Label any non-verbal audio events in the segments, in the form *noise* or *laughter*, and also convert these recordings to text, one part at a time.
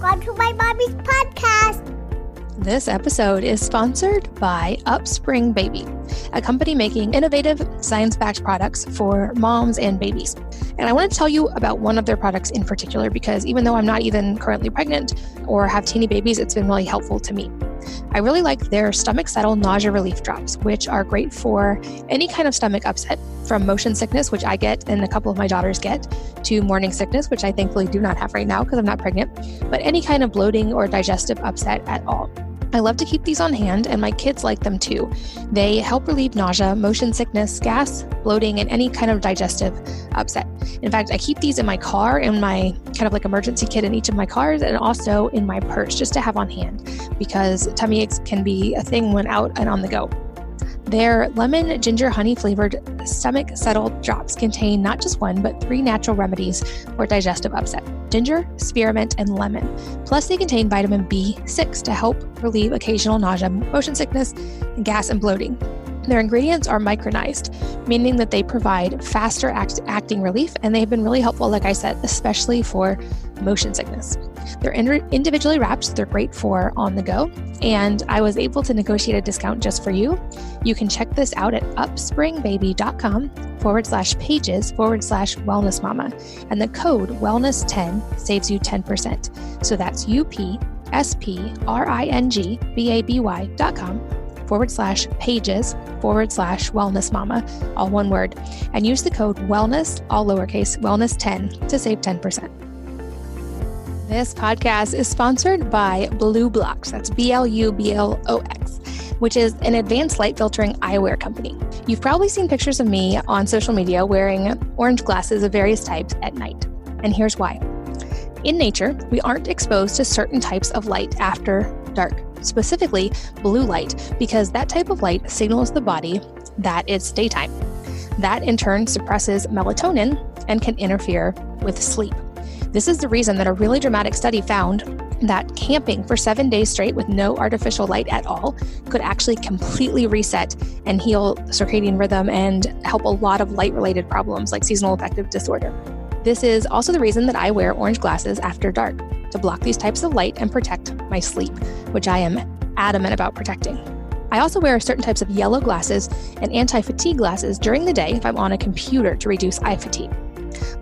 Welcome to my mommy's podcast. This episode is sponsored by Upspring Baby, a company making innovative science backed products for moms and babies. And I want to tell you about one of their products in particular because even though I'm not even currently pregnant or have teeny babies, it's been really helpful to me. I really like their stomach settle nausea relief drops, which are great for any kind of stomach upset, from motion sickness, which I get and a couple of my daughters get, to morning sickness, which I thankfully do not have right now because I'm not pregnant, but any kind of bloating or digestive upset at all. I love to keep these on hand, and my kids like them too. They help relieve nausea, motion sickness, gas, bloating, and any kind of digestive upset. In fact, I keep these in my car, in my kind of like emergency kit in each of my cars, and also in my purse just to have on hand because tummy aches can be a thing when out and on the go. Their lemon ginger honey flavored stomach settled drops contain not just one, but three natural remedies for digestive upset ginger, spearmint, and lemon. Plus, they contain vitamin B6 to help relieve occasional nausea, motion sickness, and gas and bloating. Their ingredients are micronized, meaning that they provide faster act- acting relief, and they've been really helpful, like I said, especially for motion sickness. They're in- individually wrapped, so they're great for on the go. And I was able to negotiate a discount just for you. You can check this out at upspringbaby.com forward slash pages forward slash wellness mama. And the code wellness10 saves you 10%. So that's U P S P R I N G B A B Y dot com forward slash pages forward slash wellness mama, all one word, and use the code wellness, all lowercase, wellness10 to save 10%. This podcast is sponsored by BLUblox. That's B L U B L O X, which is an advanced light filtering eyewear company. You've probably seen pictures of me on social media wearing orange glasses of various types at night. And here's why. In nature, we aren't exposed to certain types of light after dark, specifically blue light, because that type of light signals the body that it's daytime. That in turn suppresses melatonin and can interfere with sleep. This is the reason that a really dramatic study found that camping for seven days straight with no artificial light at all could actually completely reset and heal circadian rhythm and help a lot of light related problems like seasonal affective disorder. This is also the reason that I wear orange glasses after dark to block these types of light and protect my sleep, which I am adamant about protecting. I also wear certain types of yellow glasses and anti fatigue glasses during the day if I'm on a computer to reduce eye fatigue.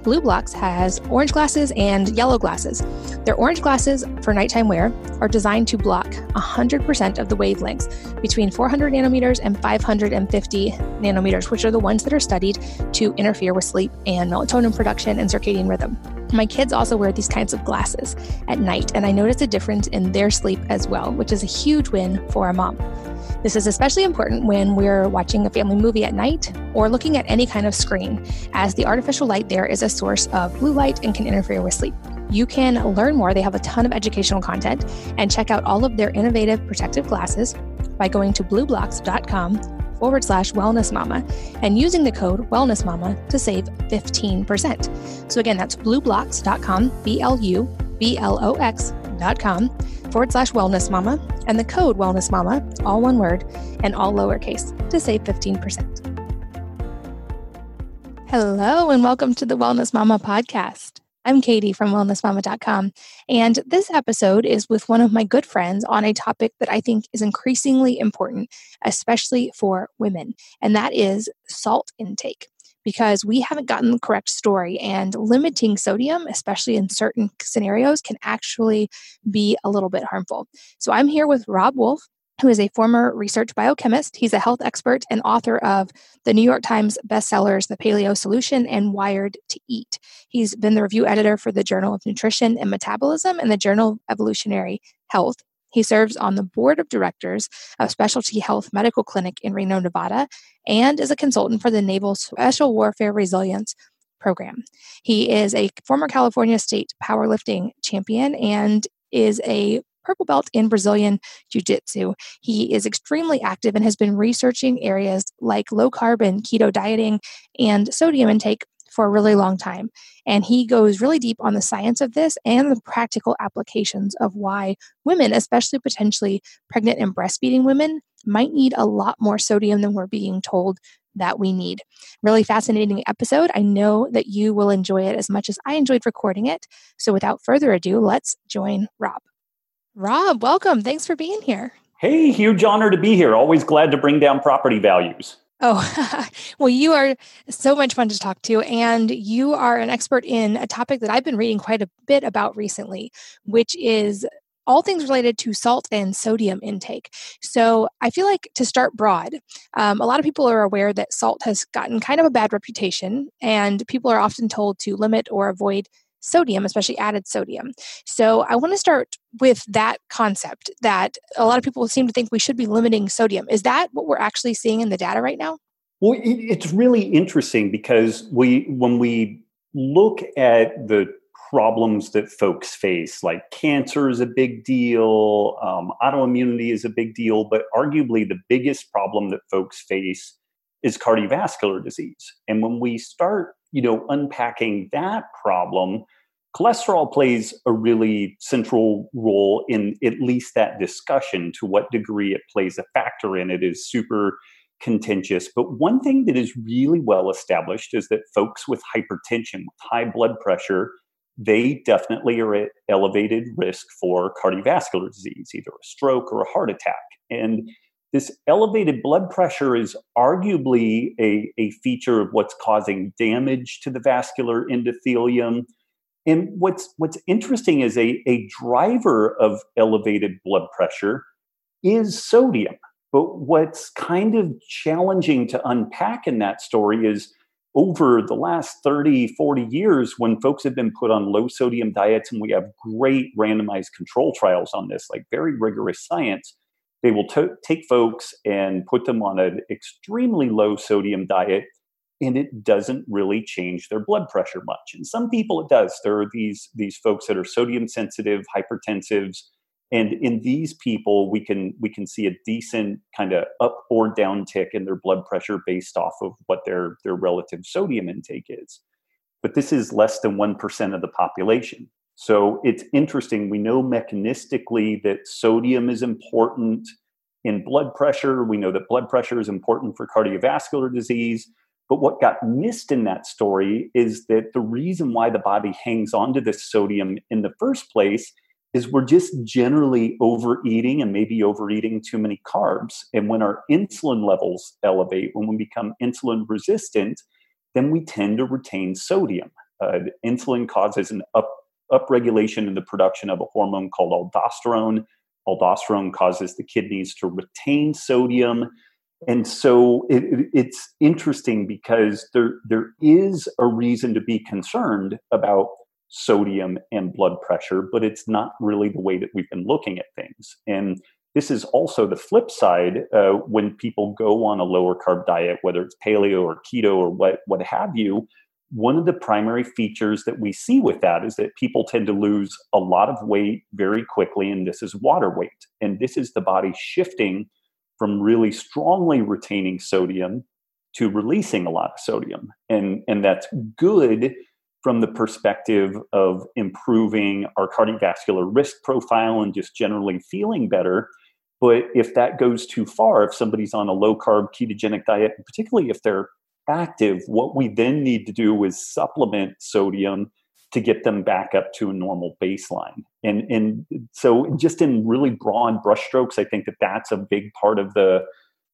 BLUblox has orange glasses and yellow glasses. Their orange glasses for nighttime wear are designed to block 100% of the wavelengths between 400 nanometers and 550 nanometers, which are the ones that are studied to interfere with sleep and melatonin production and circadian rhythm. My kids also wear these kinds of glasses at night, and I notice a difference in their sleep as well, which is a huge win for a mom. This is especially important when we're watching a family movie at night or looking at any kind of screen, as the artificial light there is a source of blue light and can interfere with sleep. You can learn more. They have a ton of educational content and check out all of their innovative protective glasses by going to blublox.com forward slash wellness mama and using the code wellness mama to save 15%. So again, that's blublox.com, B L U B L O X.com forward slash wellness mama and the code wellness mama, all one word and all lowercase to save 15%. Hello and welcome to the Wellness Mama podcast. I'm Katie from wellnessmama.com, and this episode is with one of my good friends on a topic that I think is increasingly important, especially for women, and that is salt intake. Because we haven't gotten the correct story, and limiting sodium, especially in certain scenarios, can actually be a little bit harmful. So, I'm here with Robb Wolf, who is a former research biochemist. He's a health expert and author of the New York Times bestsellers, The Paleo Solution and Wired to Eat. He's been the review editor for the Journal of Nutrition and Metabolism and the Journal of Evolutionary Health. He serves on the board of directors of Specialty Health Medical Clinic in Reno, Nevada, and is a consultant for the Naval Special Warfare Resilience Program. He is a former California State powerlifting champion and is a purple belt in Brazilian Jiu Jitsu. He is extremely active and has been researching areas like low carbon, keto dieting and sodium intake for a really long time. And he goes really deep on the science of this and the practical applications of why women, especially potentially pregnant and breastfeeding women, might need a lot more sodium than we're being told that we need. Really fascinating episode. I know that you will enjoy it as much as I enjoyed recording it. So without further ado, let's join Robb. Robb, welcome. Thanks for being here. Hey, huge honor to be here. Always glad to bring down property values. Oh, *laughs* well, you are so much fun to talk to. And you are an expert in a topic that I've been reading quite a bit about recently, which is all things related to salt and sodium intake. So I feel like to start broad, um, a lot of people are aware that salt has gotten kind of a bad reputation, and people are often told to limit or avoid sodium, especially added sodium. So I want to start with that concept that a lot of people seem to think we should be limiting sodium. Is that what we're actually seeing in the data right now? Well, it's really interesting because we, when we look at the problems that folks face, like cancer is a big deal, um, autoimmunity is a big deal, but arguably the biggest problem that folks face is cardiovascular disease. And when we start you know, unpacking that problem, cholesterol plays a really central role in at least that discussion. To what degree it plays a factor in it is super contentious. But one thing that is really well established is that folks with hypertension, with high blood pressure, they definitely are at elevated risk for cardiovascular disease, either a stroke or a heart attack. And this elevated blood pressure is arguably a, a feature of what's causing damage to the vascular endothelium. And what's what's interesting is a, a driver of elevated blood pressure is sodium. But what's kind of challenging to unpack in that story is over the last 30, 40 years, when folks have been put on low sodium diets, and we have great randomized control trials on this, like very rigorous science, they will take folks and put them on an extremely low sodium diet and it doesn't really change their blood pressure much. And some people it does. There are these these folks that are sodium sensitive hypertensives and in these people we can we can see a decent kind of up or down tick in their blood pressure based off of what their their relative sodium intake is. But this is less than 1% of the population so it's interesting. We know mechanistically that sodium is important in blood pressure. We know that blood pressure is important for cardiovascular disease. But what got missed in that story is that the reason why the body hangs onto this sodium in the first place is we're just generally overeating and maybe overeating too many carbs. And when our insulin levels elevate, when we become insulin resistant, then we tend to retain sodium. Uh, insulin causes an up upregulation in the production of a hormone called aldosterone. Aldosterone causes the kidneys to retain sodium. And so it, it, it's interesting because there, there is a reason to be concerned about sodium and blood pressure, but it's not really the way that we've been looking at things. And this is also the flip side uh, when people go on a lower carb diet, whether it's paleo or keto or what, what have you one of the primary features that we see with that is that people tend to lose a lot of weight very quickly, and this is water weight. And this is the body shifting from really strongly retaining sodium to releasing a lot of sodium. And, and that's good from the perspective of improving our cardiovascular risk profile and just generally feeling better. But if that goes too far, if somebody's on a low carb ketogenic diet, particularly if they're active, what we then need to do is supplement sodium to get them back up to a normal baseline. And and so just in really broad brushstrokes, I think that that's a big part of the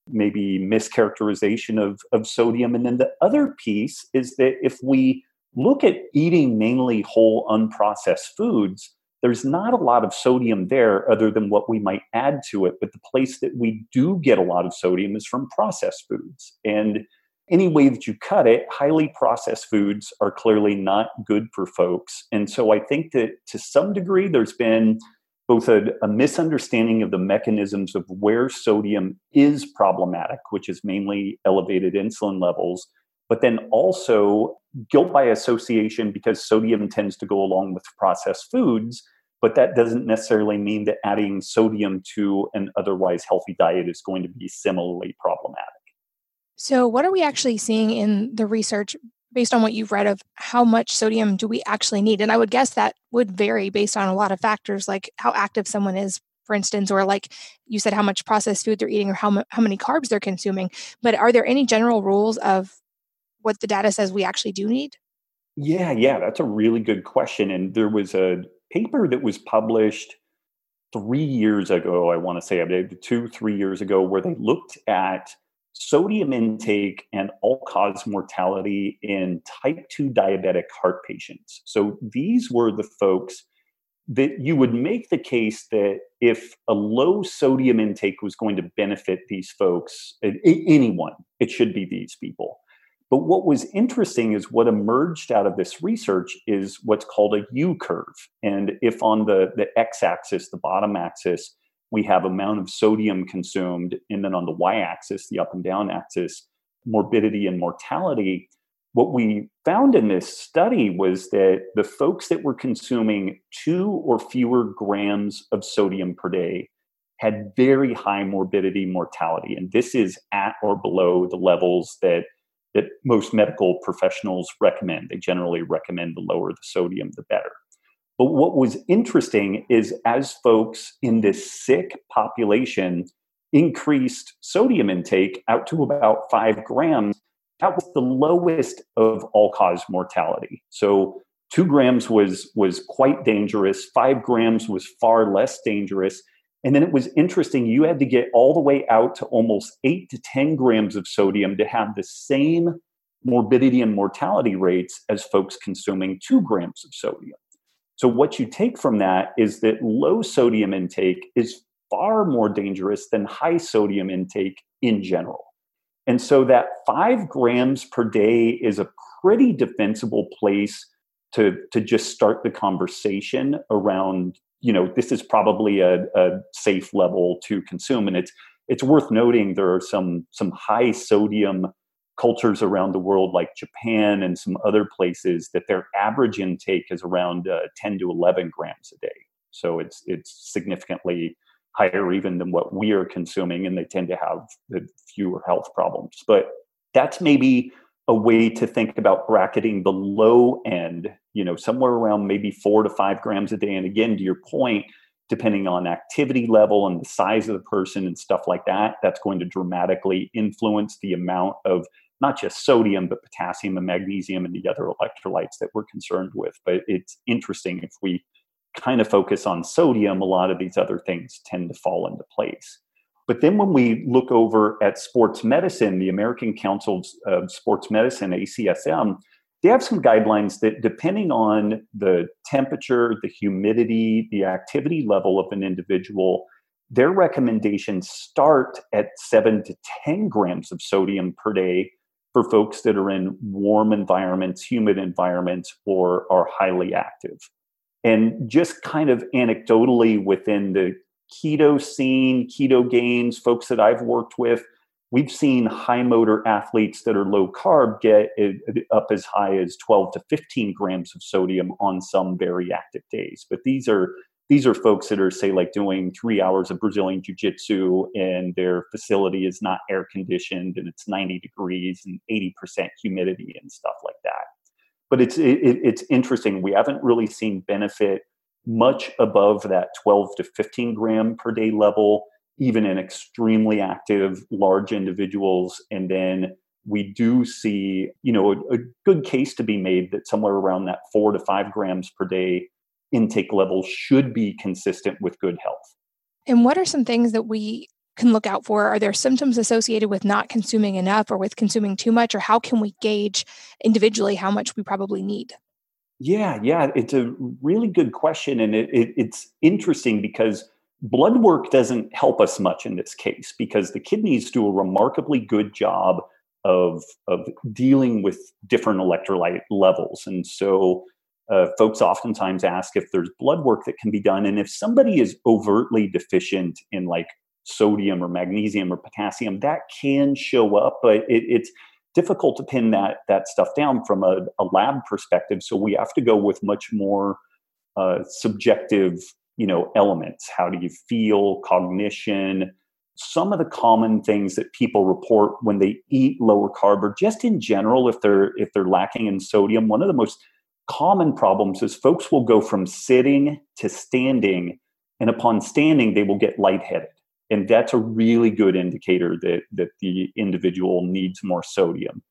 maybe mischaracterization of, of sodium. And then the other piece is that if we look at eating mainly whole unprocessed foods, there's not a lot of sodium there other than what we might add to it. But the place that we do get a lot of sodium is from processed foods. And any way that you cut it, highly processed foods are clearly not good for folks. And so I think that to some degree, there's been both a, a, misunderstanding of the mechanisms of where sodium is problematic, which is mainly elevated insulin levels, but then also guilt by association because sodium tends to go along with processed foods. But that doesn't necessarily mean that adding sodium to an otherwise healthy diet is going to be similarly problematic. So, what are we actually seeing in the research based on what you've read of how much sodium do we actually need? And I would guess that would vary based on a lot of factors like how active someone is for instance, or like you said, how much processed food they're eating or how, how many carbs they're consuming. But are there any general rules of what the data says we actually do need? Yeah, yeah, that's a really good question. And there was a paper that was published three years ago, I want to say, two, three years ago, where they looked at sodium intake and all cause mortality in type 2 diabetic heart patients. So these were the folks that you would make the case that if a low sodium intake was going to benefit these folks, anyone, it should be these people. But what was interesting is what emerged out of this research is what's called a U curve. And if on the, the x axis, the bottom axis, we have amount of sodium consumed, and then on the y axis, the up and down axis, morbidity and mortality, what we found in this study was that the folks that were consuming two or fewer grams of sodium per day had very high morbidity mortality. And this is at or below the levels that that most medical professionals recommend. They generally recommend the lower the sodium, the better. But what was interesting is as folks in this sick population increased sodium intake out to about five grams, that was the lowest of all cause mortality. So two grams was was quite dangerous. Five grams was far less dangerous. And then it was interesting, you had to get all the way out to almost eight to 10 grams of sodium to have the same morbidity and mortality rates as folks consuming two grams of sodium. So, what you take from that is that low sodium intake is far more dangerous than high sodium intake in general. And so, that five grams per day is a pretty defensible place to, to just start the conversation around you know this is probably a, a safe level to consume and it's it's worth noting there are some some high sodium cultures around the world like japan and some other places that their average intake is around uh, 10 to 11 grams a day so it's it's significantly higher even than what we are consuming and they tend to have fewer health problems but that's maybe a way to think about bracketing the low end, you know, somewhere around maybe four to five grams a day. And again, to your point, depending on activity level and the size of the person and stuff like that, that's going to dramatically influence the amount of not just sodium, but potassium and magnesium and the other electrolytes that we're concerned with. But it's interesting if we kind of focus on sodium, a lot of these other things tend to fall into place. But then when we look over at sports medicine, the American Council of Sports Medicine, ACSM, they have some guidelines that, depending on the temperature, the humidity, the activity level of an individual, their recommendations start at seven to 10 grams of sodium per day for folks that are in warm environments, humid environments, or are highly active. And just kind of anecdotally within the keto scene, Ketogains, folks that I've worked with, we've seen high motor athletes that are low carb get up as high as 12 to 15 grams of sodium on some very active days. But these are these are folks that are say like doing three hours of Brazilian jiu-jitsu and their facility is not air conditioned and it's 90 degrees and 80% humidity and stuff like that. But it's it, it's interesting. We haven't really seen benefit much above that 12 to 15 gram per day level, even in extremely active large individuals. And then we do see, you know, a, a, good case to be made that somewhere around that four to five grams per day intake levels should be consistent with good health. And what are some things that we can look out for? Are there symptoms associated with not consuming enough or with consuming too much? Or how can we gauge individually how much we probably need? Yeah, yeah, it's a really good question, and it, it, it's interesting because blood work doesn't help us much in this case because the kidneys do a remarkably good job of of dealing with different electrolyte levels, and so uh, folks oftentimes ask if there's blood work that can be done, and if somebody is overtly deficient in like sodium or magnesium or potassium, that can show up, but it, it's difficult to pin that that stuff down from a, a lab perspective. So we have to go with much more uh, subjective, you know, elements. How do you feel? Cognition. Some of the common things that people report when they eat lower carb, or just in general, if they're if they're lacking in sodium, one of the most common problems is folks will go from sitting to standing And upon standing, they will get lightheaded. And that's a really good indicator that, that the individual needs more sodium.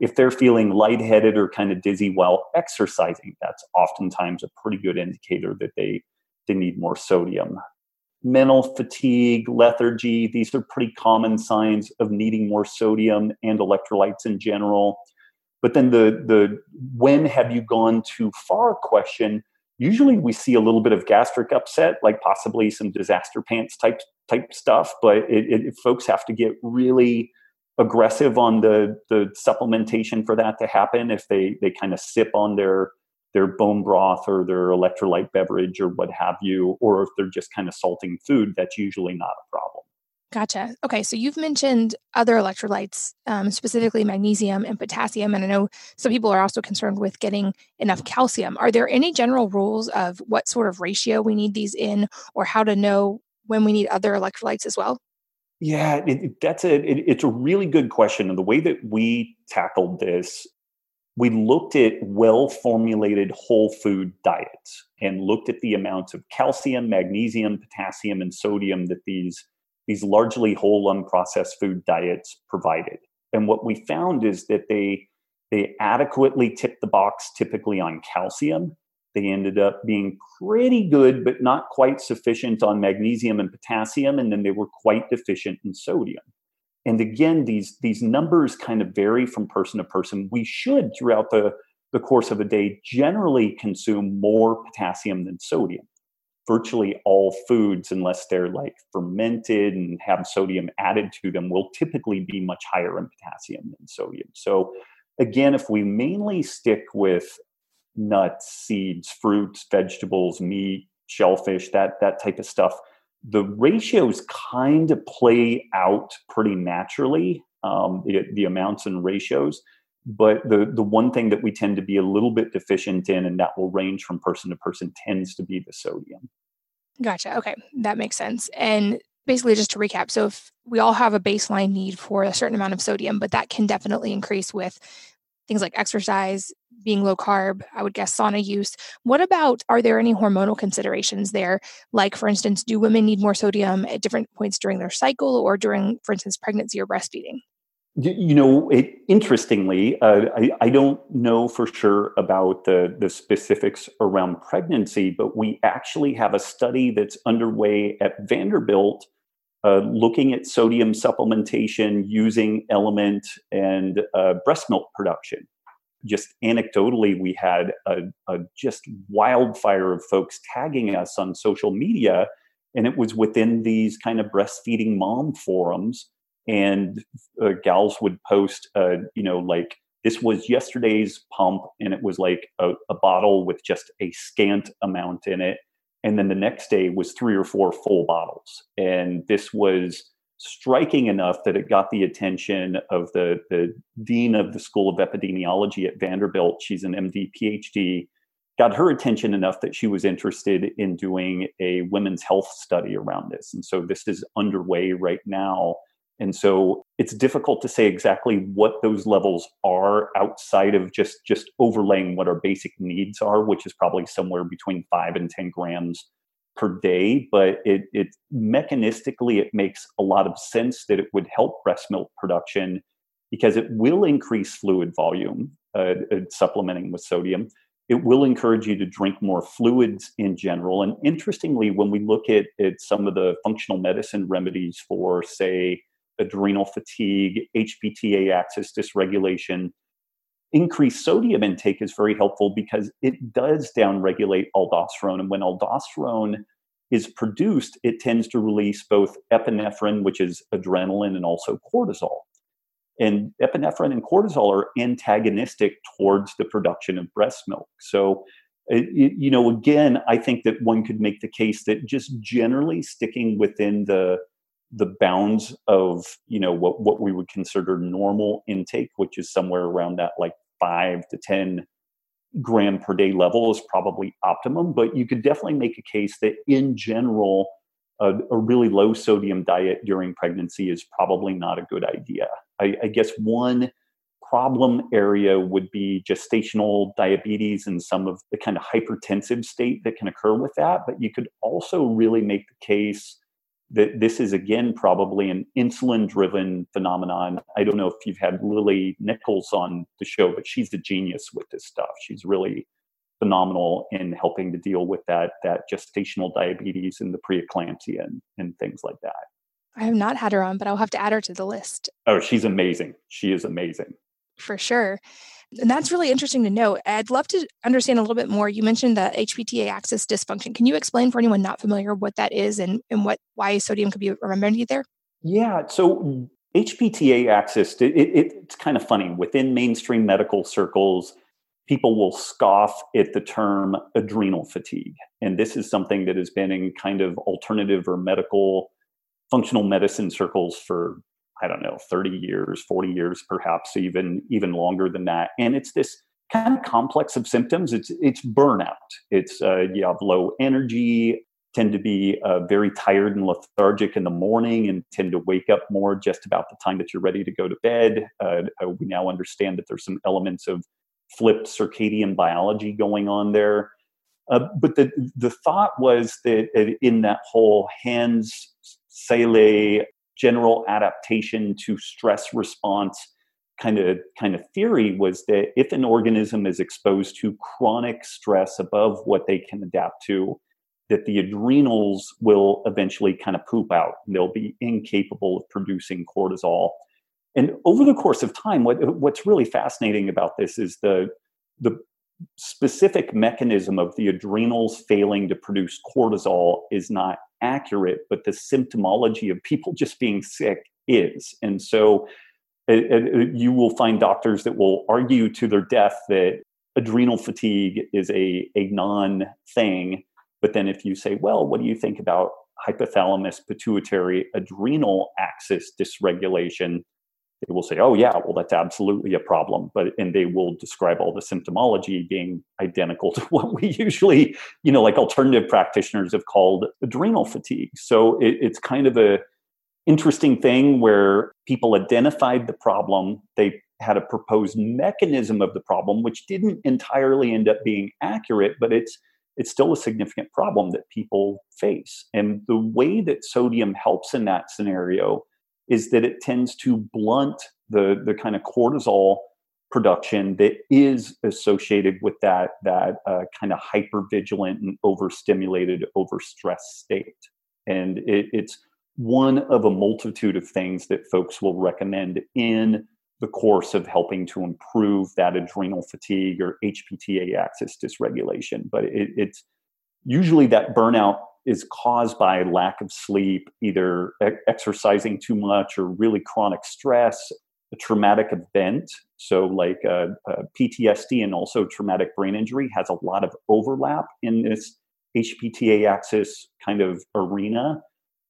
If they're feeling lightheaded or kind of dizzy while exercising, that's oftentimes a pretty good indicator that they, they need more sodium. Mental fatigue, lethargy, these are pretty common signs of needing more sodium and electrolytes in general. But then the, the when have you gone too far question usually we see a little bit of gastric upset, like possibly some disaster pants type type stuff. But it, it, folks have to get really aggressive on the the supplementation for that to happen. If they they kind of sip on their their bone broth or their electrolyte beverage or what have you, or if they're just kind of salting food, that's usually not a problem. Gotcha. Okay, so you've mentioned other electrolytes, um, specifically magnesium and potassium, and I know some people are also concerned with getting enough calcium. Are there any general rules of what sort of ratio we need these in, or how to know when we need other electrolytes as well? Yeah, it, that's a it, it's a really good question, and the way that we tackled this, we looked at well formulated whole food diets and looked at the amounts of calcium, magnesium, potassium, and sodium that these these largely whole unprocessed food diets provided. And what we found is that they they adequately ticked the box typically on calcium. They ended up being pretty good, but not quite sufficient on magnesium and potassium, and then they were quite deficient in sodium. And again, these, these numbers kind of vary from person to person. We should, throughout the, the course of a day, generally consume more potassium than sodium virtually all foods, unless they're like fermented and have sodium added to them, will typically be much higher in potassium than sodium. So, again, if we mainly stick with nuts, seeds, fruits, vegetables, meat, shellfish, that that type of stuff, the ratios kind of play out pretty naturally. Um, the, the amounts and ratios. But the, the one thing that we tend to be a little bit deficient in, and that will range from person to person, tends to be the sodium. Gotcha. Okay. That makes sense. And basically, just to recap so if we all have a baseline need for a certain amount of sodium, but that can definitely increase with things like exercise, being low carb, I would guess sauna use. What about are there any hormonal considerations there? Like, for instance, do women need more sodium at different points during their cycle or during, for instance, pregnancy or breastfeeding? You know, it, interestingly, uh, I, I, don't know for sure about the, the specifics around pregnancy, but we actually have a study that's underway at Vanderbilt uh, looking at sodium supplementation using LMNT and uh, breast milk production. Just anecdotally, we had a, a just wildfire of folks tagging us on social media, and it was within these kind of breastfeeding mom forums and uh, gals would post, uh, you know, like this was yesterday's pump, and it was like a, a, bottle with just a scant amount in it, and then the next day was three or four full bottles, and this was striking enough that it got the attention of the the dean of the School of Epidemiology at Vanderbilt. She's an MD, PhD. Got her attention enough that she was interested in doing a women's health study around this. And so this is underway right now and so it's difficult to say exactly what those levels are outside of just just overlaying what our basic needs are which is probably somewhere between 5 and 10 grams per day. But it, it mechanistically it makes a lot of sense that it would help breast milk production because it will increase fluid volume uh, uh supplementing with sodium. It will encourage you to drink more fluids in general. And interestingly when we look at, at some of the functional medicine remedies for say adrenal fatigue, HPTA axis dysregulation. Increased sodium intake is very helpful because it does downregulate aldosterone. And when aldosterone is produced, it tends to release both epinephrine, which is adrenaline, and also cortisol. And epinephrine and cortisol are antagonistic towards the production of breast milk. So, uh, you know, again, I think that one could make the case that just generally sticking within the the bounds of you know what what we would consider normal intake, which is somewhere around that like five to ten gram per day level is probably optimum. But you could definitely make a case that in general, a, a really low sodium diet during pregnancy is probably not a good idea. I, I guess one problem area would be gestational diabetes and some of the kind of hypertensive state that can occur with that. But you could also really make the case that this is again probably an insulin driven phenomenon. I don't know if you've had Lily Nichols on the show, but she's a genius with this stuff. She's really phenomenal in helping to deal with that that gestational diabetes and the preeclampsia and, and things like that. I have not had her on, but I'll have to add her to the list. Oh, she's amazing. She is amazing. For sure. And that's really interesting to know. I'd love to understand a little bit more. You mentioned the HPTA axis dysfunction. Can you explain for anyone not familiar what that is and, and what why sodium could be a remedy there? Yeah. So HPTA axis, it, it, it's kind of funny. Within mainstream medical circles, people will scoff at the term adrenal fatigue. And this is something that has been in kind of alternative or medical functional medicine circles for I don't know, 30 years, 40 years, perhaps even even longer than that. And it's this kind of complex of symptoms. It's it's burnout. It's uh, you have low energy, tend to be uh, very tired and lethargic in the morning, and tend to wake up more just about the time that you're ready to go to bed. Uh, uh we now understand that there's some elements of flipped circadian biology going on there. Uh, but the the thought was that in that whole Hans Selye general adaptation to stress response kind of kind of theory was that if an organism is exposed to chronic stress above what they can adapt to that the adrenals will eventually kind of poop out they'll be incapable of producing cortisol. And over the course of time what, what's really fascinating about this is the the specific mechanism of the adrenals failing to produce cortisol is not accurate, but the symptomology of people just being sick is. And so it, it, you will find doctors that will argue to their death that adrenal fatigue is a, a non thing. But then if you say, well, what do you think about hypothalamus pituitary adrenal axis dysregulation? They will say, "Oh yeah, well that's absolutely a problem," but and they will describe all the symptomology being identical to *laughs* what we usually, you know, like alternative practitioners have called adrenal fatigue. So it, it's kind of a interesting thing where people identified the problem, they had a proposed mechanism of the problem, which didn't entirely end up being accurate, but it's it's still a significant problem that people face. And the way that sodium helps in that scenario is that it tends to blunt the the kind of cortisol production that is associated with that that uh, kind of hyper vigilant and overstimulated overstressed state. And it, it's one of a multitude of things that folks will recommend in the course of helping to improve that adrenal fatigue or hpta axis dysregulation. But it, it's usually that burnout is caused by lack of sleep, either exercising too much or really chronic stress, a traumatic event. So, like uh, uh, PTSD and also traumatic brain injury has a lot of overlap in this HPTA axis kind of arena.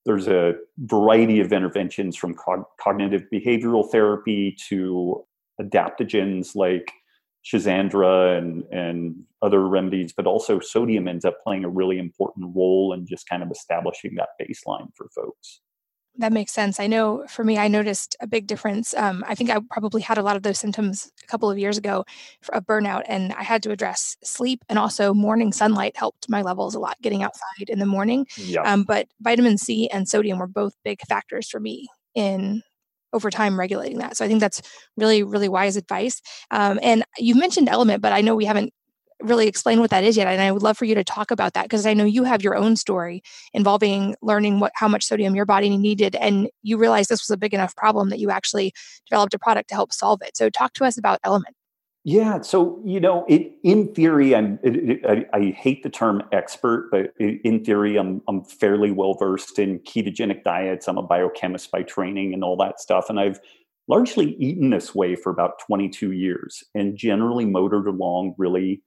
There's a variety of interventions from cog- cognitive behavioral therapy to adaptogens like Schizandra and and other remedies, but also sodium ends up playing a really important role in just kind of establishing that baseline for folks. That makes sense. I know for me, I noticed a big difference. Um, I think I probably had a lot of those symptoms a couple of years ago of burnout, and I had to address sleep and also morning sunlight helped my levels a lot getting outside in the morning. Yep. Um, but vitamin C and sodium were both big factors for me in over time regulating that. So I think that's really, really wise advice. Um, and you mentioned LMNT, but I know we haven't really explained what that is yet. And I would love for you to talk about that because I know you have your own story involving learning what how much sodium your body needed, and you realized this was a big enough problem that you actually developed a product to help solve it. So talk to us about LMNT. Yeah, so you know, it, in theory, I'm. It, it, I, I, hate the term expert, but in theory, I'm I'm fairly well versed in ketogenic diets. I'm a biochemist by training and all that stuff, and I've largely eaten this way for about 22 years, and generally motored along really,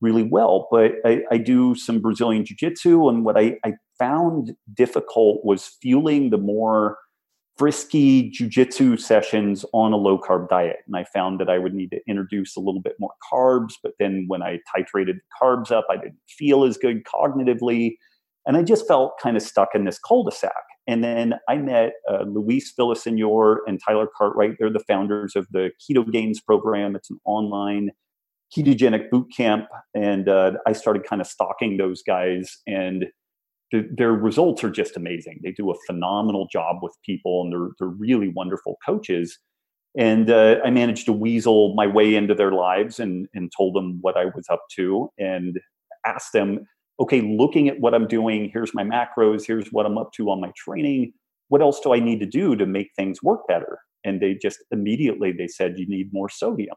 really well. But I, I do some Brazilian jiu-jitsu, and what I, I found difficult was fueling the more frisky jujitsu sessions on a low carb diet. And I found that I would need to introduce a little bit more carbs. But then when I titrated carbs up, I didn't feel as good cognitively. And I just felt kind of stuck in this cul de sac. And then I met uh, Luis Villasenor and Tyler Cartwright. They're the founders of the Ketogains program. It's an online ketogenic boot camp. And uh, I started kind of stalking those guys, and th- their results are just amazing. They do a phenomenal job with people, and they're, they're really wonderful coaches. And uh, I managed to weasel my way into their lives and, and told them what I was up to and asked them, okay, looking at what I'm doing, here's my macros, here's what I'm up to on my training. What else do I need to do to make things work better? And they just immediately they said, you need more sodium.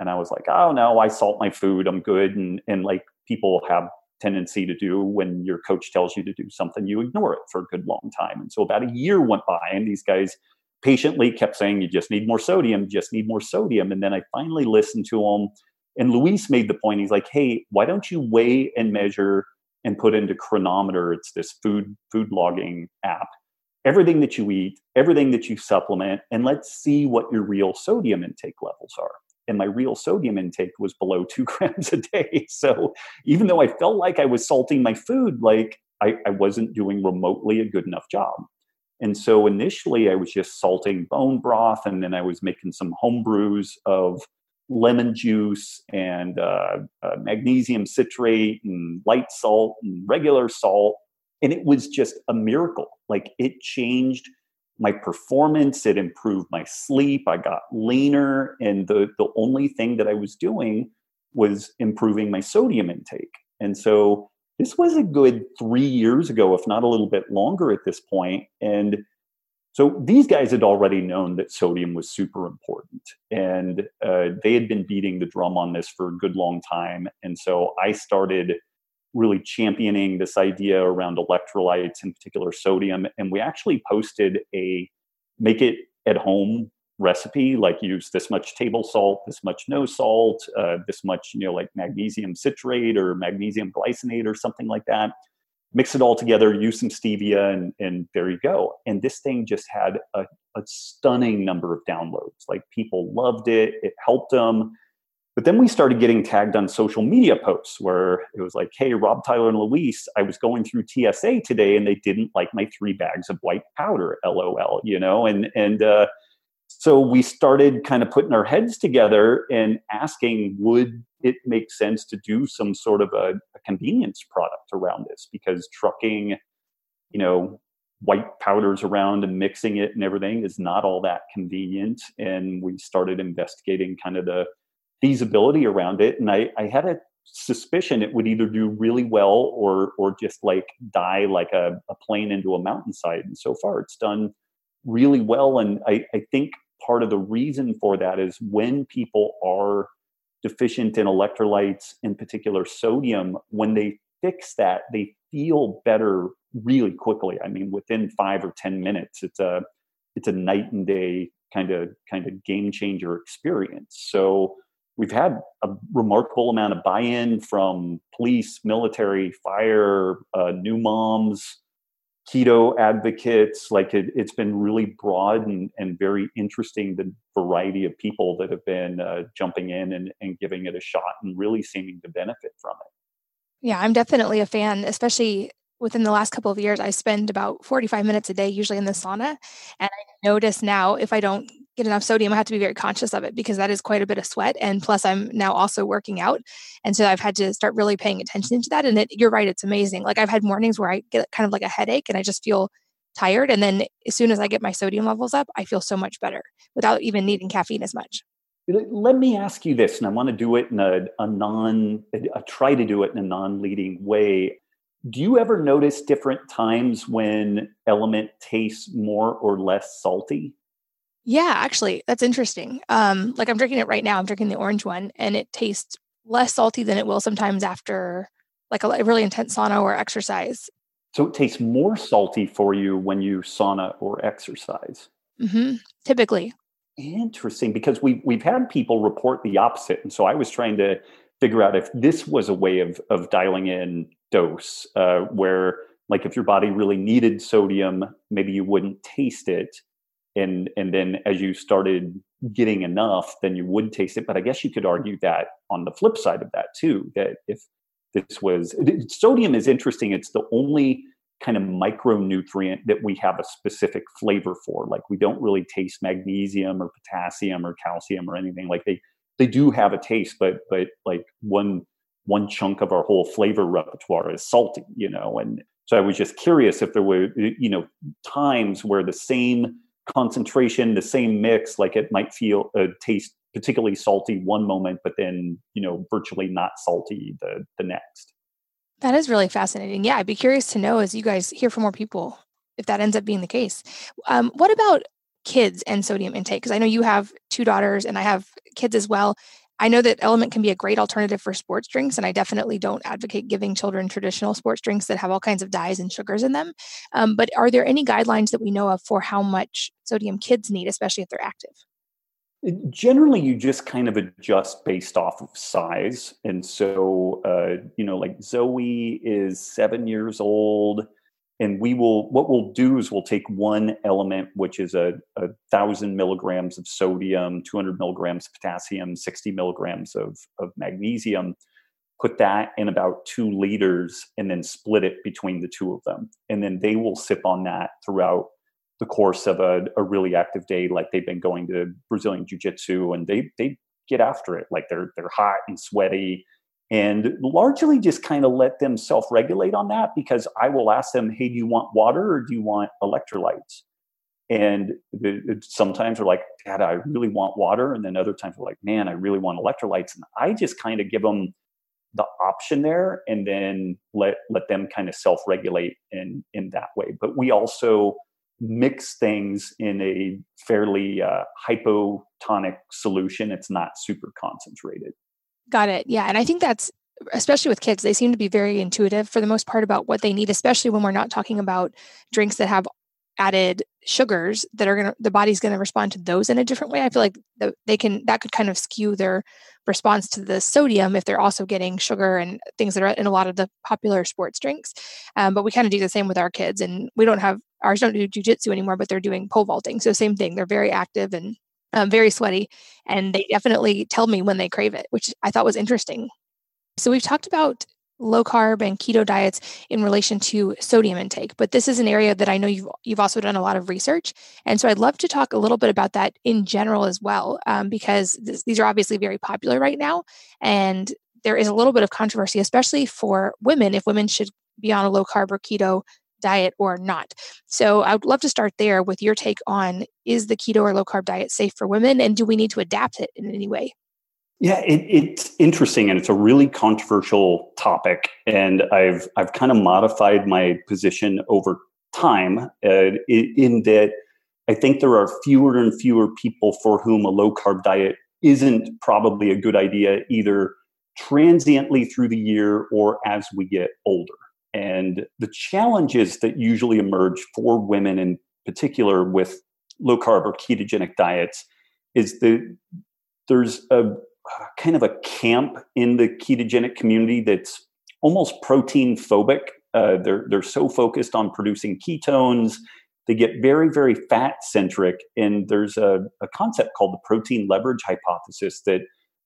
And I was like, oh no, I salt my food, I'm good. And and like people have tendency to do when your coach tells you to do something, you ignore it for a good long time. And so about a year went by, and these guys patiently kept saying, You just need more sodium, just need more sodium. And then I finally listened to them. And Luis made the point, he's like, Hey, why don't you weigh and measure and put into Cronometer? It's this food food logging app. Everything that you eat, everything that you supplement, and let's see what your real sodium intake levels are. And my real sodium intake was below *laughs* two grams a day. So even though I felt like I was salting my food, like I, I wasn't doing remotely a good enough job. And so initially I was just salting bone broth and then I was making some home brews of lemon juice and uh, uh, magnesium citrate and light salt and regular salt. And it was just a miracle. Like it changed my performance, it improved my sleep, I got leaner. And the, the only thing that I was doing was improving my sodium intake. And so this was a good three years ago, if not a little bit longer at this point. And so these guys had already known that sodium was super important. And uh, they had been beating the drum on this for a good long time. And so I started really championing this idea around electrolytes, in particular sodium. And we actually posted a make it at home recipe, like use this much table salt, this much no salt, uh, this much, you know, like magnesium citrate or magnesium glycinate or something like that. Mix it all together, use some stevia, and, and there you go. And this thing just had a, a stunning number of downloads. Like people loved it, it helped them. But then we started getting tagged on social media posts where it was like, hey, Robb Tyler and Luis, I was going through TSA today and they didn't like my three bags of white powder, LOL, you know, and and uh, so we started kind of putting our heads together and asking would it make sense to do some sort of a, a, convenience product around this? Because trucking you know white powders around and mixing it and everything is not all that convenient. And we started investigating kind of the feasibility around it and i, I had a suspicion it would either do really well or or just like die like a, a plane into a mountainside and so far it's done really well. And I, I think part of the reason for that is when people are deficient in electrolytes, in particular sodium, when they fix that, they feel better really quickly. I mean, within five or ten minutes, it's a it's a night and day kind of kind of game changer experience. So we've had a remarkable amount of buy-in from police, military, fire, uh, new moms, keto advocates. Like it, has been really broad and, and very interesting the variety of people that have been uh, jumping in and, and giving it a shot and really seeming to benefit from it. Yeah, I'm definitely a fan, especially within the last couple of years. I spend about 45 minutes a day usually in the sauna. And I notice now if I don't get enough sodium, I have to be very conscious of it because that is quite a bit of sweat. And plus, I'm now also working out. And so I've had to start really paying attention to that. And it, you're right, it's amazing. Like I've had mornings where I get kind of like a headache and I just feel tired. And then as soon as I get my sodium levels up, I feel so much better without even needing caffeine as much. Let me ask you this, and I want to do it in a, a non, a, try to do it in a non leading way. Do you ever notice different times when LMNT tastes more or less salty? Yeah, actually, that's interesting. Um, like I'm drinking it right now. I'm drinking the orange one, and it tastes less salty than it will sometimes after like a, really intense sauna or exercise. So it tastes more salty for you when you sauna or exercise. Mm-hmm. Typically. Interesting, because we we've had people report the opposite, and so I was trying to figure out if this was a way of of dialing in dose, uh, where like if your body really needed sodium, maybe you wouldn't taste it and and then as you started getting enough then you would taste it but i guess you could argue that on the flip side of that too that if this was sodium is interesting it's the only kind of micronutrient that we have a specific flavor for. Like we don't really taste magnesium or potassium or calcium or anything. Like they they do have a taste, but but like one one chunk of our whole flavor repertoire is salty, you know. And so I was just curious if there were you know times where the same concentration, the same mix, like it might feel uh, taste particularly salty one moment, but then you know virtually not salty the the next. That is really fascinating. Yeah, I'd be curious to know as you guys hear from more people if that ends up being the case. Um, what about kids and sodium intake? Because I know you have two daughters and I have kids as well. I know that LMNT can be a great alternative for sports drinks, and I definitely don't advocate giving children traditional sports drinks that have all kinds of dyes and sugars in them. Um, but are there any guidelines that we know of for how much sodium kids need, especially if they're active? generally you just kind of adjust based off of size and so uh, you know like zoe is seven years old and we will what we'll do is we'll take one LMNT which is a, a thousand milligrams of sodium 200 milligrams of potassium 60 milligrams of, of magnesium put that in about two liters and then split it between the two of them. And then they will sip on that throughout the course of a, a really active day, like they've been going to Brazilian Jiu Jitsu, and they they get after it, like they're they're hot and sweaty, and largely just kind of let them self regulate on that because I will ask them, hey, do you want water or do you want electrolytes? And sometimes they're like, Dad, I really want water, and then other times they're like, Man, I really want electrolytes, and I just kind of give them the option there and then let let them kind of self regulate in in that way but we also mix things in a fairly uh, hypotonic solution. It's not super concentrated. Got it. Yeah. And I think that's, especially with kids, they seem to be very intuitive for the most part about what they need, especially when we're not talking about drinks that have added sugars that are going to the body's going to respond to those in a different way i feel like the, they can that could kind of skew their response to the sodium if they're also getting sugar and things that are in a lot of the popular sports drinks um, but we kind of do the same with our kids and we don't have ours don't do jujitsu anymore but they're doing pole vaulting so same thing they're very active and um, very sweaty and they definitely tell me when they crave it which i thought was interesting. So we've talked about low carb and keto diets in relation to sodium intake but this is an area that i know you've, you've also done a lot of research and so i'd love to talk a little bit about that in general as well um, because this, these are obviously very popular right now and there is a little bit of controversy especially for women if women should be on a low carb or keto diet or not so i would love to start there with your take on is the keto or low carb diet safe for women and do we need to adapt it in any way yeah, it, it's interesting and it's a really controversial topic, and I've I've kind of modified my position over time uh, in that I think there are fewer and fewer people for whom a low carb diet isn't probably a good idea either transiently through the year or as we get older. And the challenges that usually emerge for women in particular with low carb or ketogenic diets is that there's a kind of a camp in the ketogenic community that's almost protein phobic. Uh, they're they're so focused on producing ketones, they get very very fat centric. And there's a, a concept called the protein leverage hypothesis that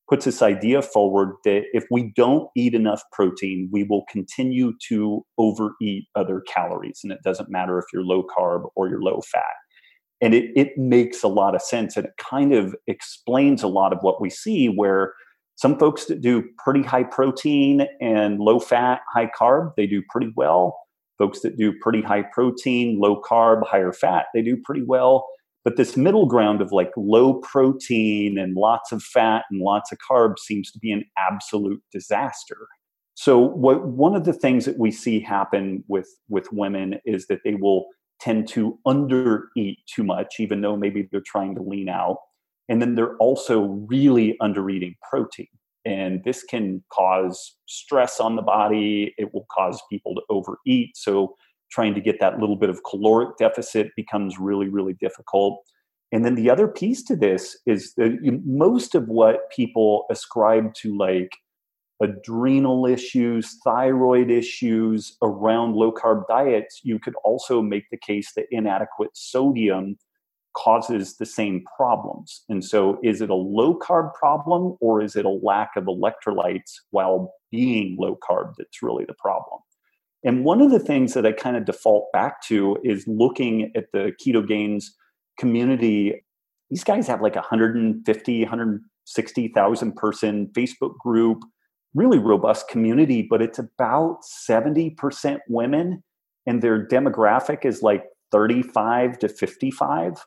puts this idea forward that if we don't eat enough protein, we will continue to overeat other calories, and it doesn't matter if you're low carb or you're low fat. And it, it makes a lot of sense and it kind of explains a lot of what we see where some folks that do pretty high protein and low fat high carb they do pretty well. Folks that do pretty high protein low carb higher fat they do pretty well but this middle ground of like low protein and lots of fat and lots of carbs seems to be an absolute disaster so what one of the things that we see happen with with women is that they will tend to undereat too much, even though maybe they're trying to lean out. And then they're also really undereating protein. And this can cause stress on the body. It will cause people to overeat. So, trying to get that little bit of caloric deficit becomes really, really difficult. And then the other piece to this is that most of what people ascribe to like adrenal issues, thyroid issues around low carb diets, you could also make the case that inadequate sodium causes the same problems. And so, is it a low carb problem or is it a lack of electrolytes while being low carb that's really the problem? And one of the things that I kind of default back to is looking at the Ketogains community. These guys have like 150, 160,000 person Facebook group, really robust community, but it's about 70% women and their demographic is like 35 to 55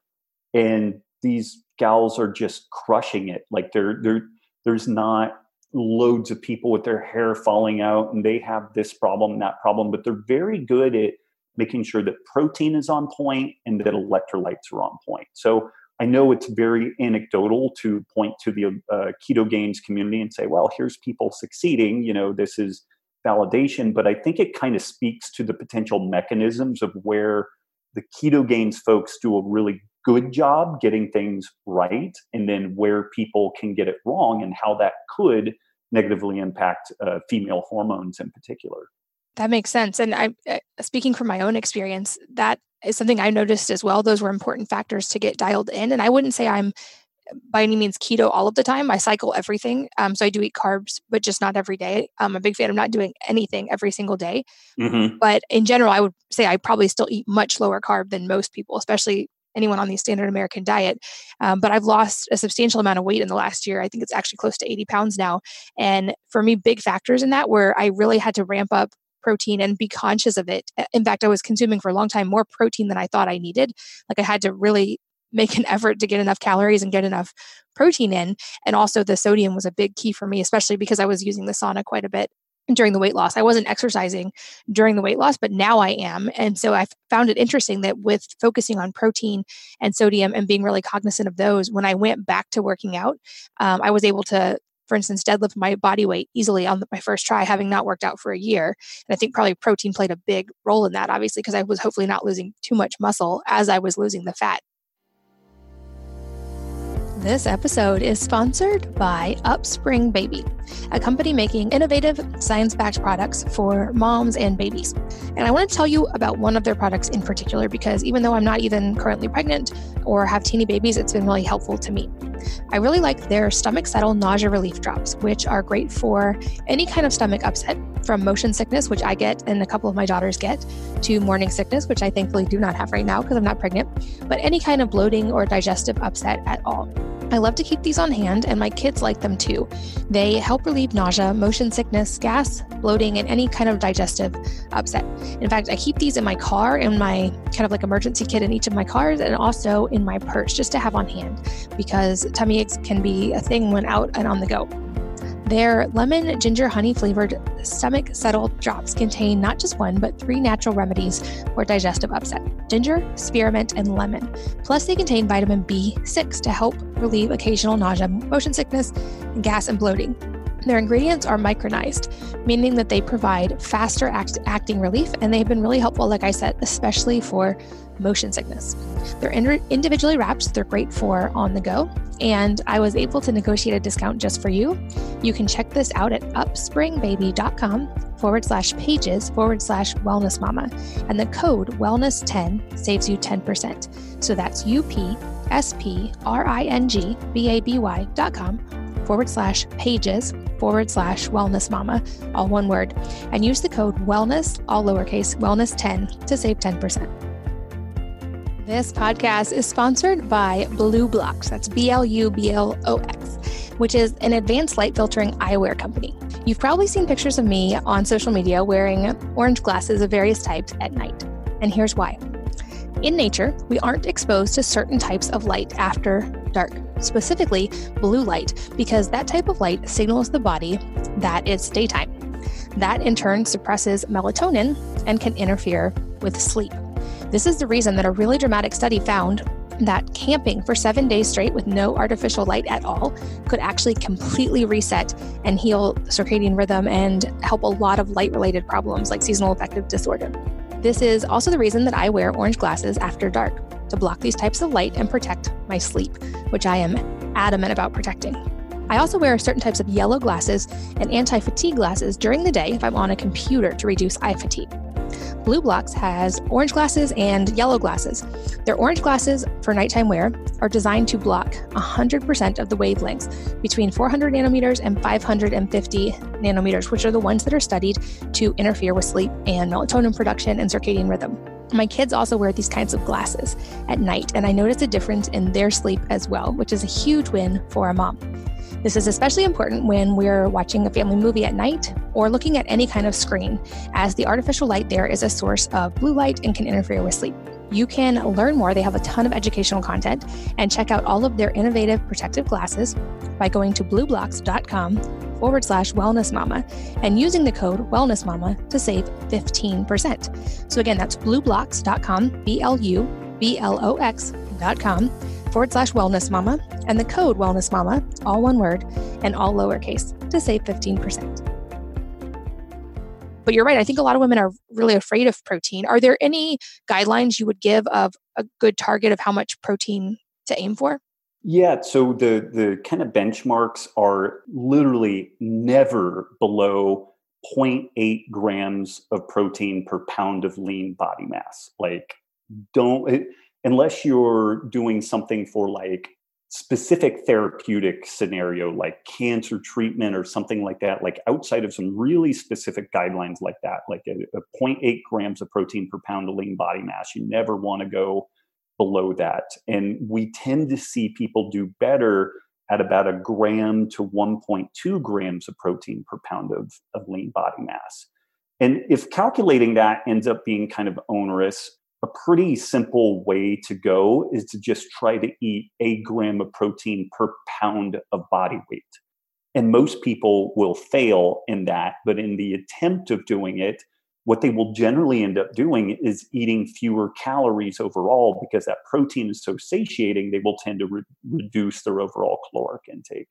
and these gals are just crushing it like they're, they're there's not loads of people with their hair falling out and they have this problem that problem but they're very good at making sure that protein is on point and that electrolytes are on point. So i know it's very anecdotal to point to the uh, Ketogains community and say well here's people succeeding you know this is validation, but I think it kind of speaks to the potential mechanisms of where the Ketogains folks do a really good job getting things right, and then where people can get it wrong, and how that could negatively impact uh, female hormones in particular. That makes sense. And I, uh, speaking from my own experience, that is something I noticed as well. Those were important factors to get dialed in. And I wouldn't say I'm by any means keto all of the time. I cycle everything. Um, so I do eat carbs, but just not every day. I'm a big fan of not doing anything every single day. Mm-hmm. But in general, I would say I probably still eat much lower carb than most people, especially anyone on the standard American diet. Um, but I've lost a substantial amount of weight in the last year. I think it's actually close to 80 pounds now. And for me, big factors in that were I really had to ramp up protein and be conscious of it. In fact, I was consuming for a long time more protein than I thought I needed. Like I had to really make an *laughs* effort to get enough calories and get enough protein in. And also, the sodium was a big key for me, especially because I was using the sauna quite a bit during the weight loss. I wasn't exercising during the weight loss, but now I am. And so I found it interesting that with focusing on protein and sodium and being really cognizant of those, when I went back to working out, um, I was able to. For instance, deadlift my body weight easily on my first try, having not worked out for a year. And I think probably protein played a big role in that, obviously, because I was hopefully not losing too much muscle as I was losing the fat. This episode is sponsored by Upspring Baby, a company making innovative science backed products for moms and babies. And I want to tell you about one of their products in particular because even though I'm not even currently pregnant or have teeny babies, it's been really helpful to me. I really like their stomach settle nausea relief drops, which are great for any kind of stomach upset, from motion sickness, which I get and a couple of my daughters get, to morning sickness, which I thankfully do not have right now because I'm not pregnant, but any kind of bloating or digestive upset at all. I love to keep these on hand, and my kids like them too. They help relieve nausea, motion sickness, gas, bloating, and any kind of digestive upset. In fact, I keep these in my car, in my kind of like emergency kit in each of my cars, and also in my purse just to have on hand because tummy aches can be a thing when out and on the go. Their lemon ginger honey flavored stomach settle drops contain not just one, but three natural remedies for digestive upset ginger, spearmint, and lemon. Plus, they contain vitamin B6 to help relieve occasional nausea, motion sickness, and gas and bloating. Their ingredients are micronized, meaning that they provide faster act- acting relief, and they've been really helpful, like I said, especially for motion sickness. They're in- individually wrapped, they're great for on the go. And I was able to negotiate a discount just for you. You can check this out at upspringbaby.com forward slash pages forward slash wellness mama. And the code wellness10 saves you 10%. So that's U P S P R I N G B A B Y dot com forward slash pages forward slash wellness mama, all one word, and use the code wellness, all lowercase, wellness10 to save 10%. This podcast is sponsored by BLUblox. That's B L U B L O X, which is an advanced light filtering eyewear company. You've probably seen pictures of me on social media wearing orange glasses of various types at night. And here's why. In nature, we aren't exposed to certain types of light after dark, specifically blue light, because that type of light signals the body that it's daytime. That in turn suppresses melatonin and can interfere with sleep. This is the reason that a really dramatic study found that camping for seven days straight with no artificial light at all could actually completely reset and heal circadian rhythm and help a lot of light related problems like seasonal affective disorder. This is also the reason that I wear orange glasses after dark to block these types of light and protect my sleep, which I am adamant about protecting. I also wear certain types of yellow glasses and anti fatigue glasses during the day if I'm on a computer to reduce eye fatigue. BLUblox has orange glasses and yellow glasses. Their orange glasses for nighttime wear are designed to block 100% of the wavelengths between 400 nanometers and 550 nanometers, which are the ones that are studied to interfere with sleep and melatonin production and circadian rhythm. My kids also wear these kinds of glasses at night, and I notice a difference in their sleep as well, which is a huge win for a mom. This is especially important when we're watching a family movie at night or looking at any kind of screen, as the artificial light there is a source of blue light and can interfere with sleep. You can learn more. They have a ton of educational content and check out all of their innovative protective glasses by going to blublox.com forward slash wellness mama and using the code wellness mama to save 15%. So again, that's blublox.com, B L U B L O X.com forward slash wellness mama and the code wellness mama, all one word and all lowercase to save 15%. But you're right. I think a lot of women are really afraid of protein. Are there any guidelines you would give of a good target of how much protein to aim for? Yeah, so the the kind of benchmarks are literally never below 0.8 grams of protein per pound of lean body mass. Like, don't unless you're doing something for like specific therapeutic scenario like cancer treatment or something like that like outside of some really specific guidelines like that like a, a 0.8 grams of protein per pound of lean body mass you never want to go below that. And we tend to see people do better at about a gram to 1.2 grams of protein per pound of, of lean body mass. And if calculating that ends up being kind of onerous, a pretty simple way to go is to just try to eat a gram of protein per pound of body weight. And most people will fail in that, but in the attempt of doing it, what they will generally end up doing is eating fewer calories overall because that protein is so satiating, they will tend to re- reduce their overall caloric intake.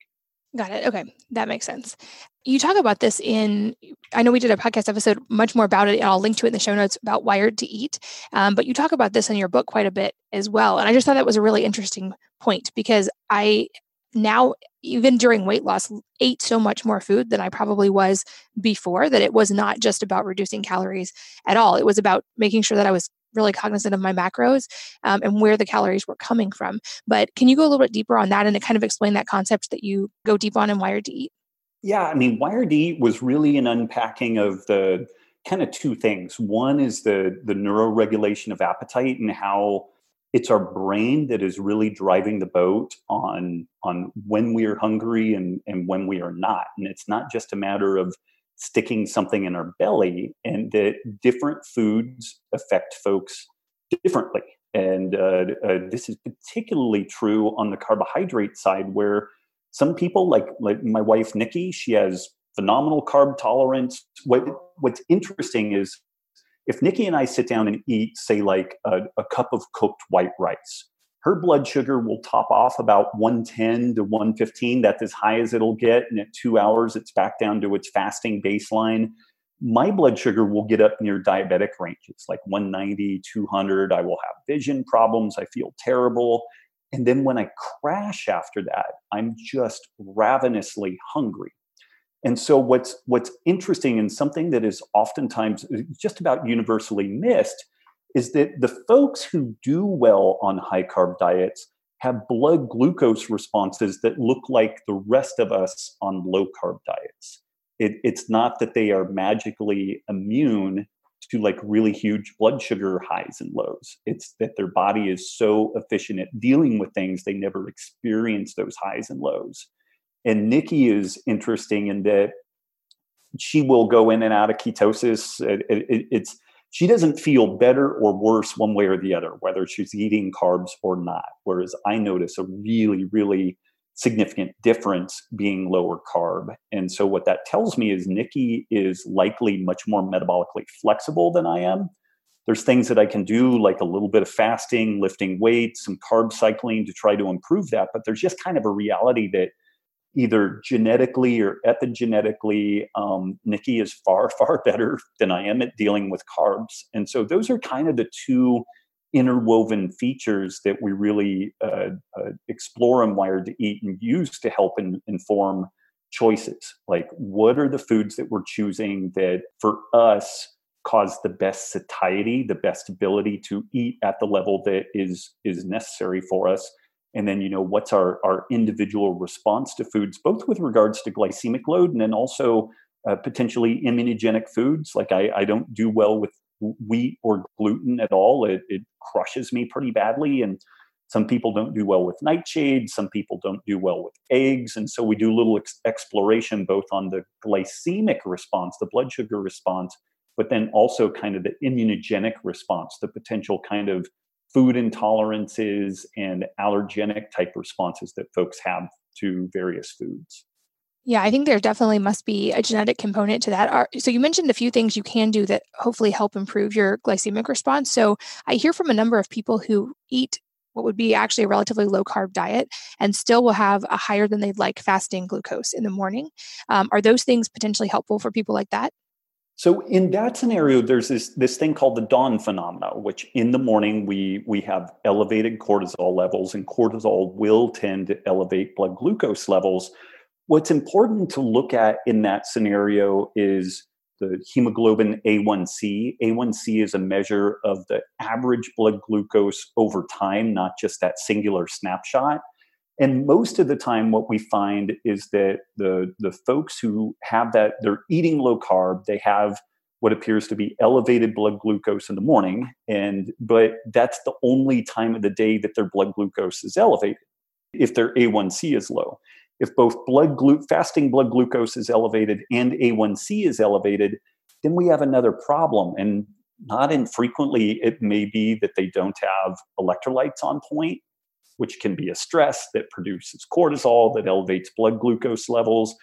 Got it. Okay. That makes sense. You talk about this in, I know we did a podcast episode much more about it, and I'll link to it in the show notes about Wired to Eat. Um, but you talk about this in your book quite a bit as well. And I just thought that was a really interesting point because I now even during weight loss ate so much more food than i probably was before that it was not just about reducing calories at all it was about making sure that i was really cognizant of my macros um, and where the calories were coming from but can you go a little bit deeper on that and kind of explain that concept that you go deep on in wired to eat? Yeah i mean wired to eat was really an unpacking of the kind of two things. One is the the neuroregulation of appetite and how it's our brain that is really driving the boat on on when we are hungry and and when we are not and it's not just a matter of sticking something in our belly and that different foods affect folks differently. And uh, uh, this is particularly true on the carbohydrate side where some people like like my wife nikki she has phenomenal carb tolerance. What what's interesting is if Nikki and I sit down and eat, say, like a, a, cup of cooked white rice, her blood sugar will top off about 110 to 115. That's as high as it'll get. And at two hours, it's back down to its fasting baseline. My blood sugar will get up near diabetic ranges, like 190, 200. I will have vision problems. I feel terrible. And then when I crash after that, I'm just ravenously hungry. And so what's what's interesting and something that is oftentimes uh, just about universally missed is that the folks who do well on high carb diets have blood glucose responses that look like the rest of us on low carb diets. It, it's not that they are magically immune to like really huge blood sugar highs and lows. It's that their body is so efficient at dealing with things they never experience those highs and lows. And Nikki is interesting in that she will go in and out of ketosis. It, it, it's she doesn't feel better or worse one way or the other, whether she's eating carbs or not. Whereas I notice a really, really significant difference being lower carb. And so what that tells me is Nikki is likely much more metabolically flexible than I am. There's things that I can do, like a little bit of fasting, lifting weights, some carb cycling to try to improve that. But there's just kind of a reality that either genetically or epigenetically, um, Nikki is far, *laughs* far better than I am at dealing with carbs. And so those are kind of the two interwoven features that we really uh, uh, explore and Wired to Eat and use to help in, inform choices. Like, what are the foods that we're choosing that for us cause the best satiety, the best ability to eat at the level that is is necessary for us. And then, you know, what's our, our individual response to foods, both with regards to glycemic load and then also uh, potentially immunogenic foods. Like I, I don't do well with wheat or gluten at all. It, it crushes me pretty badly. And some people don't do well with nightshades. Some people don't do well with eggs. And so we do a little ex- exploration both on the glycemic response, the blood sugar response, but then also kind of the immunogenic response, the potential kind of food intolerances and allergenic type responses that folks have to various foods. Yeah, I think there definitely must be a genetic component to that. So, you mentioned a few things you can do that hopefully help improve your glycemic response. So, I hear from a number of people who eat what would be actually a relatively low carb diet and still will have a higher than they'd like fasting glucose in the morning. Um, are those things potentially helpful for people like that? So in that scenario, there's this this thing called the dawn phenomena, which in the morning we we have elevated cortisol levels, and cortisol will tend to elevate blood glucose levels What's important to look at in that scenario is the hemoglobin A1C. A1C is a measure of the average blood glucose over time, not just that singular snapshot. And most of the time, what we find is that the, the folks who have that, they're eating low carb, they have what appears to be elevated blood glucose in the morning. And but that's the only time of the day that their blood glucose is elevated if their A1C is low if both blood glu- fasting blood glucose is elevated and A1C is elevated, then we have another problem. And not infrequently, it may be that they don't have electrolytes on point, which can be a stress that produces cortisol that elevates blood glucose levels.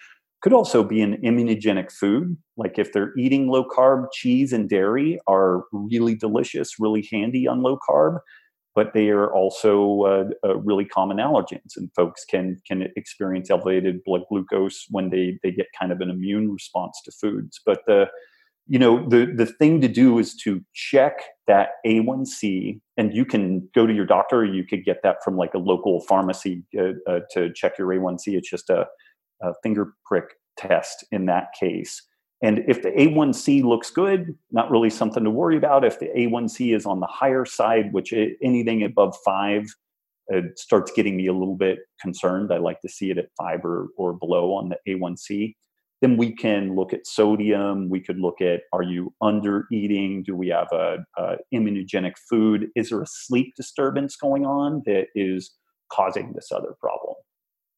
Could also be an immunogenic food, like if they're eating low carb, cheese and dairy are really delicious, really handy on low carb but they are also uh, uh, really common allergens, and folks can can experience elevated blood glucose when they they get kind of an immune response to foods. But the you know the the thing to do is to check that A1C, and you can go to your doctor. you could get that from like a local pharmacy uh, uh to check your A1C. It's just a, a finger prick test in that case. And if the A1C looks good, not really something to worry about. If the A1C is on the higher side, which anything above five it starts getting me a little bit concerned. I like to see it at five or, or below on the A1C. Then we can look at sodium. We could look at are you under eating? Do we have a, a immunogenic food? Is there a sleep disturbance going on that is causing this other problem?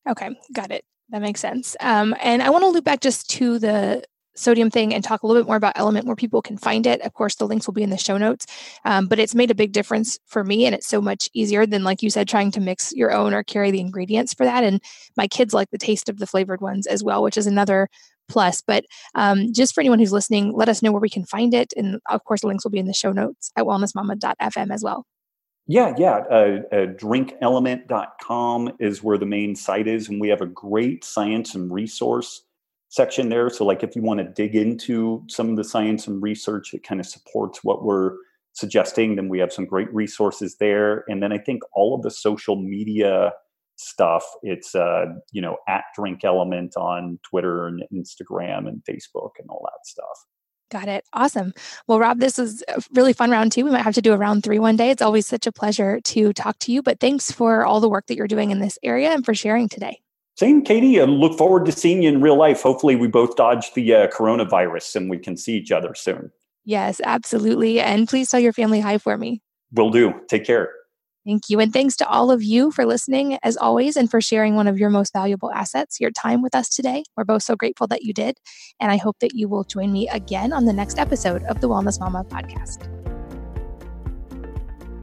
Okay, got it. That makes sense. Um, and I want to loop back just to the sodium thing and talk a little bit more about LMNT where people can find it. Of course the links will be in the show notes. Um, but it's made a big difference for me and it's so much easier than like you said trying to mix your own or carry the ingredients for that. And my kids like the taste of the flavored ones as well which is another plus. But um, just for anyone who's listening let us know where we can find it. And of course the links will be in the show notes at wellnessmama.fm as well. Yeah, yeah. Uh, uh, drinklmnt.com is where the main site is. And we have a great science and resource section there. So, like, if you want to dig into some of the science and research that kind of supports what we're suggesting, then we have some great resources there. And then I think all of the social media stuff, it's, uh, you know, at Drink LMNT on Twitter and Instagram and Facebook and all that stuff. Got it. Awesome. Well, Robb, this is a really fun round two. We might have to do a round three one day. It's always such a pleasure to talk to you. But thanks for all the work that you're doing in this area and for sharing today. Same, Katie. And look forward to seeing you in real life. Hopefully, we both dodge the uh, coronavirus and we can see each other soon. Yes, absolutely. And please tell your family hi for me. Will do. Take care. Thank you. And thanks to all of you for listening, as always, and for sharing one of your most valuable assets, your time with us today. We're both so grateful that you did. And I hope that you will join me again on the next episode of the Wellness Mama podcast.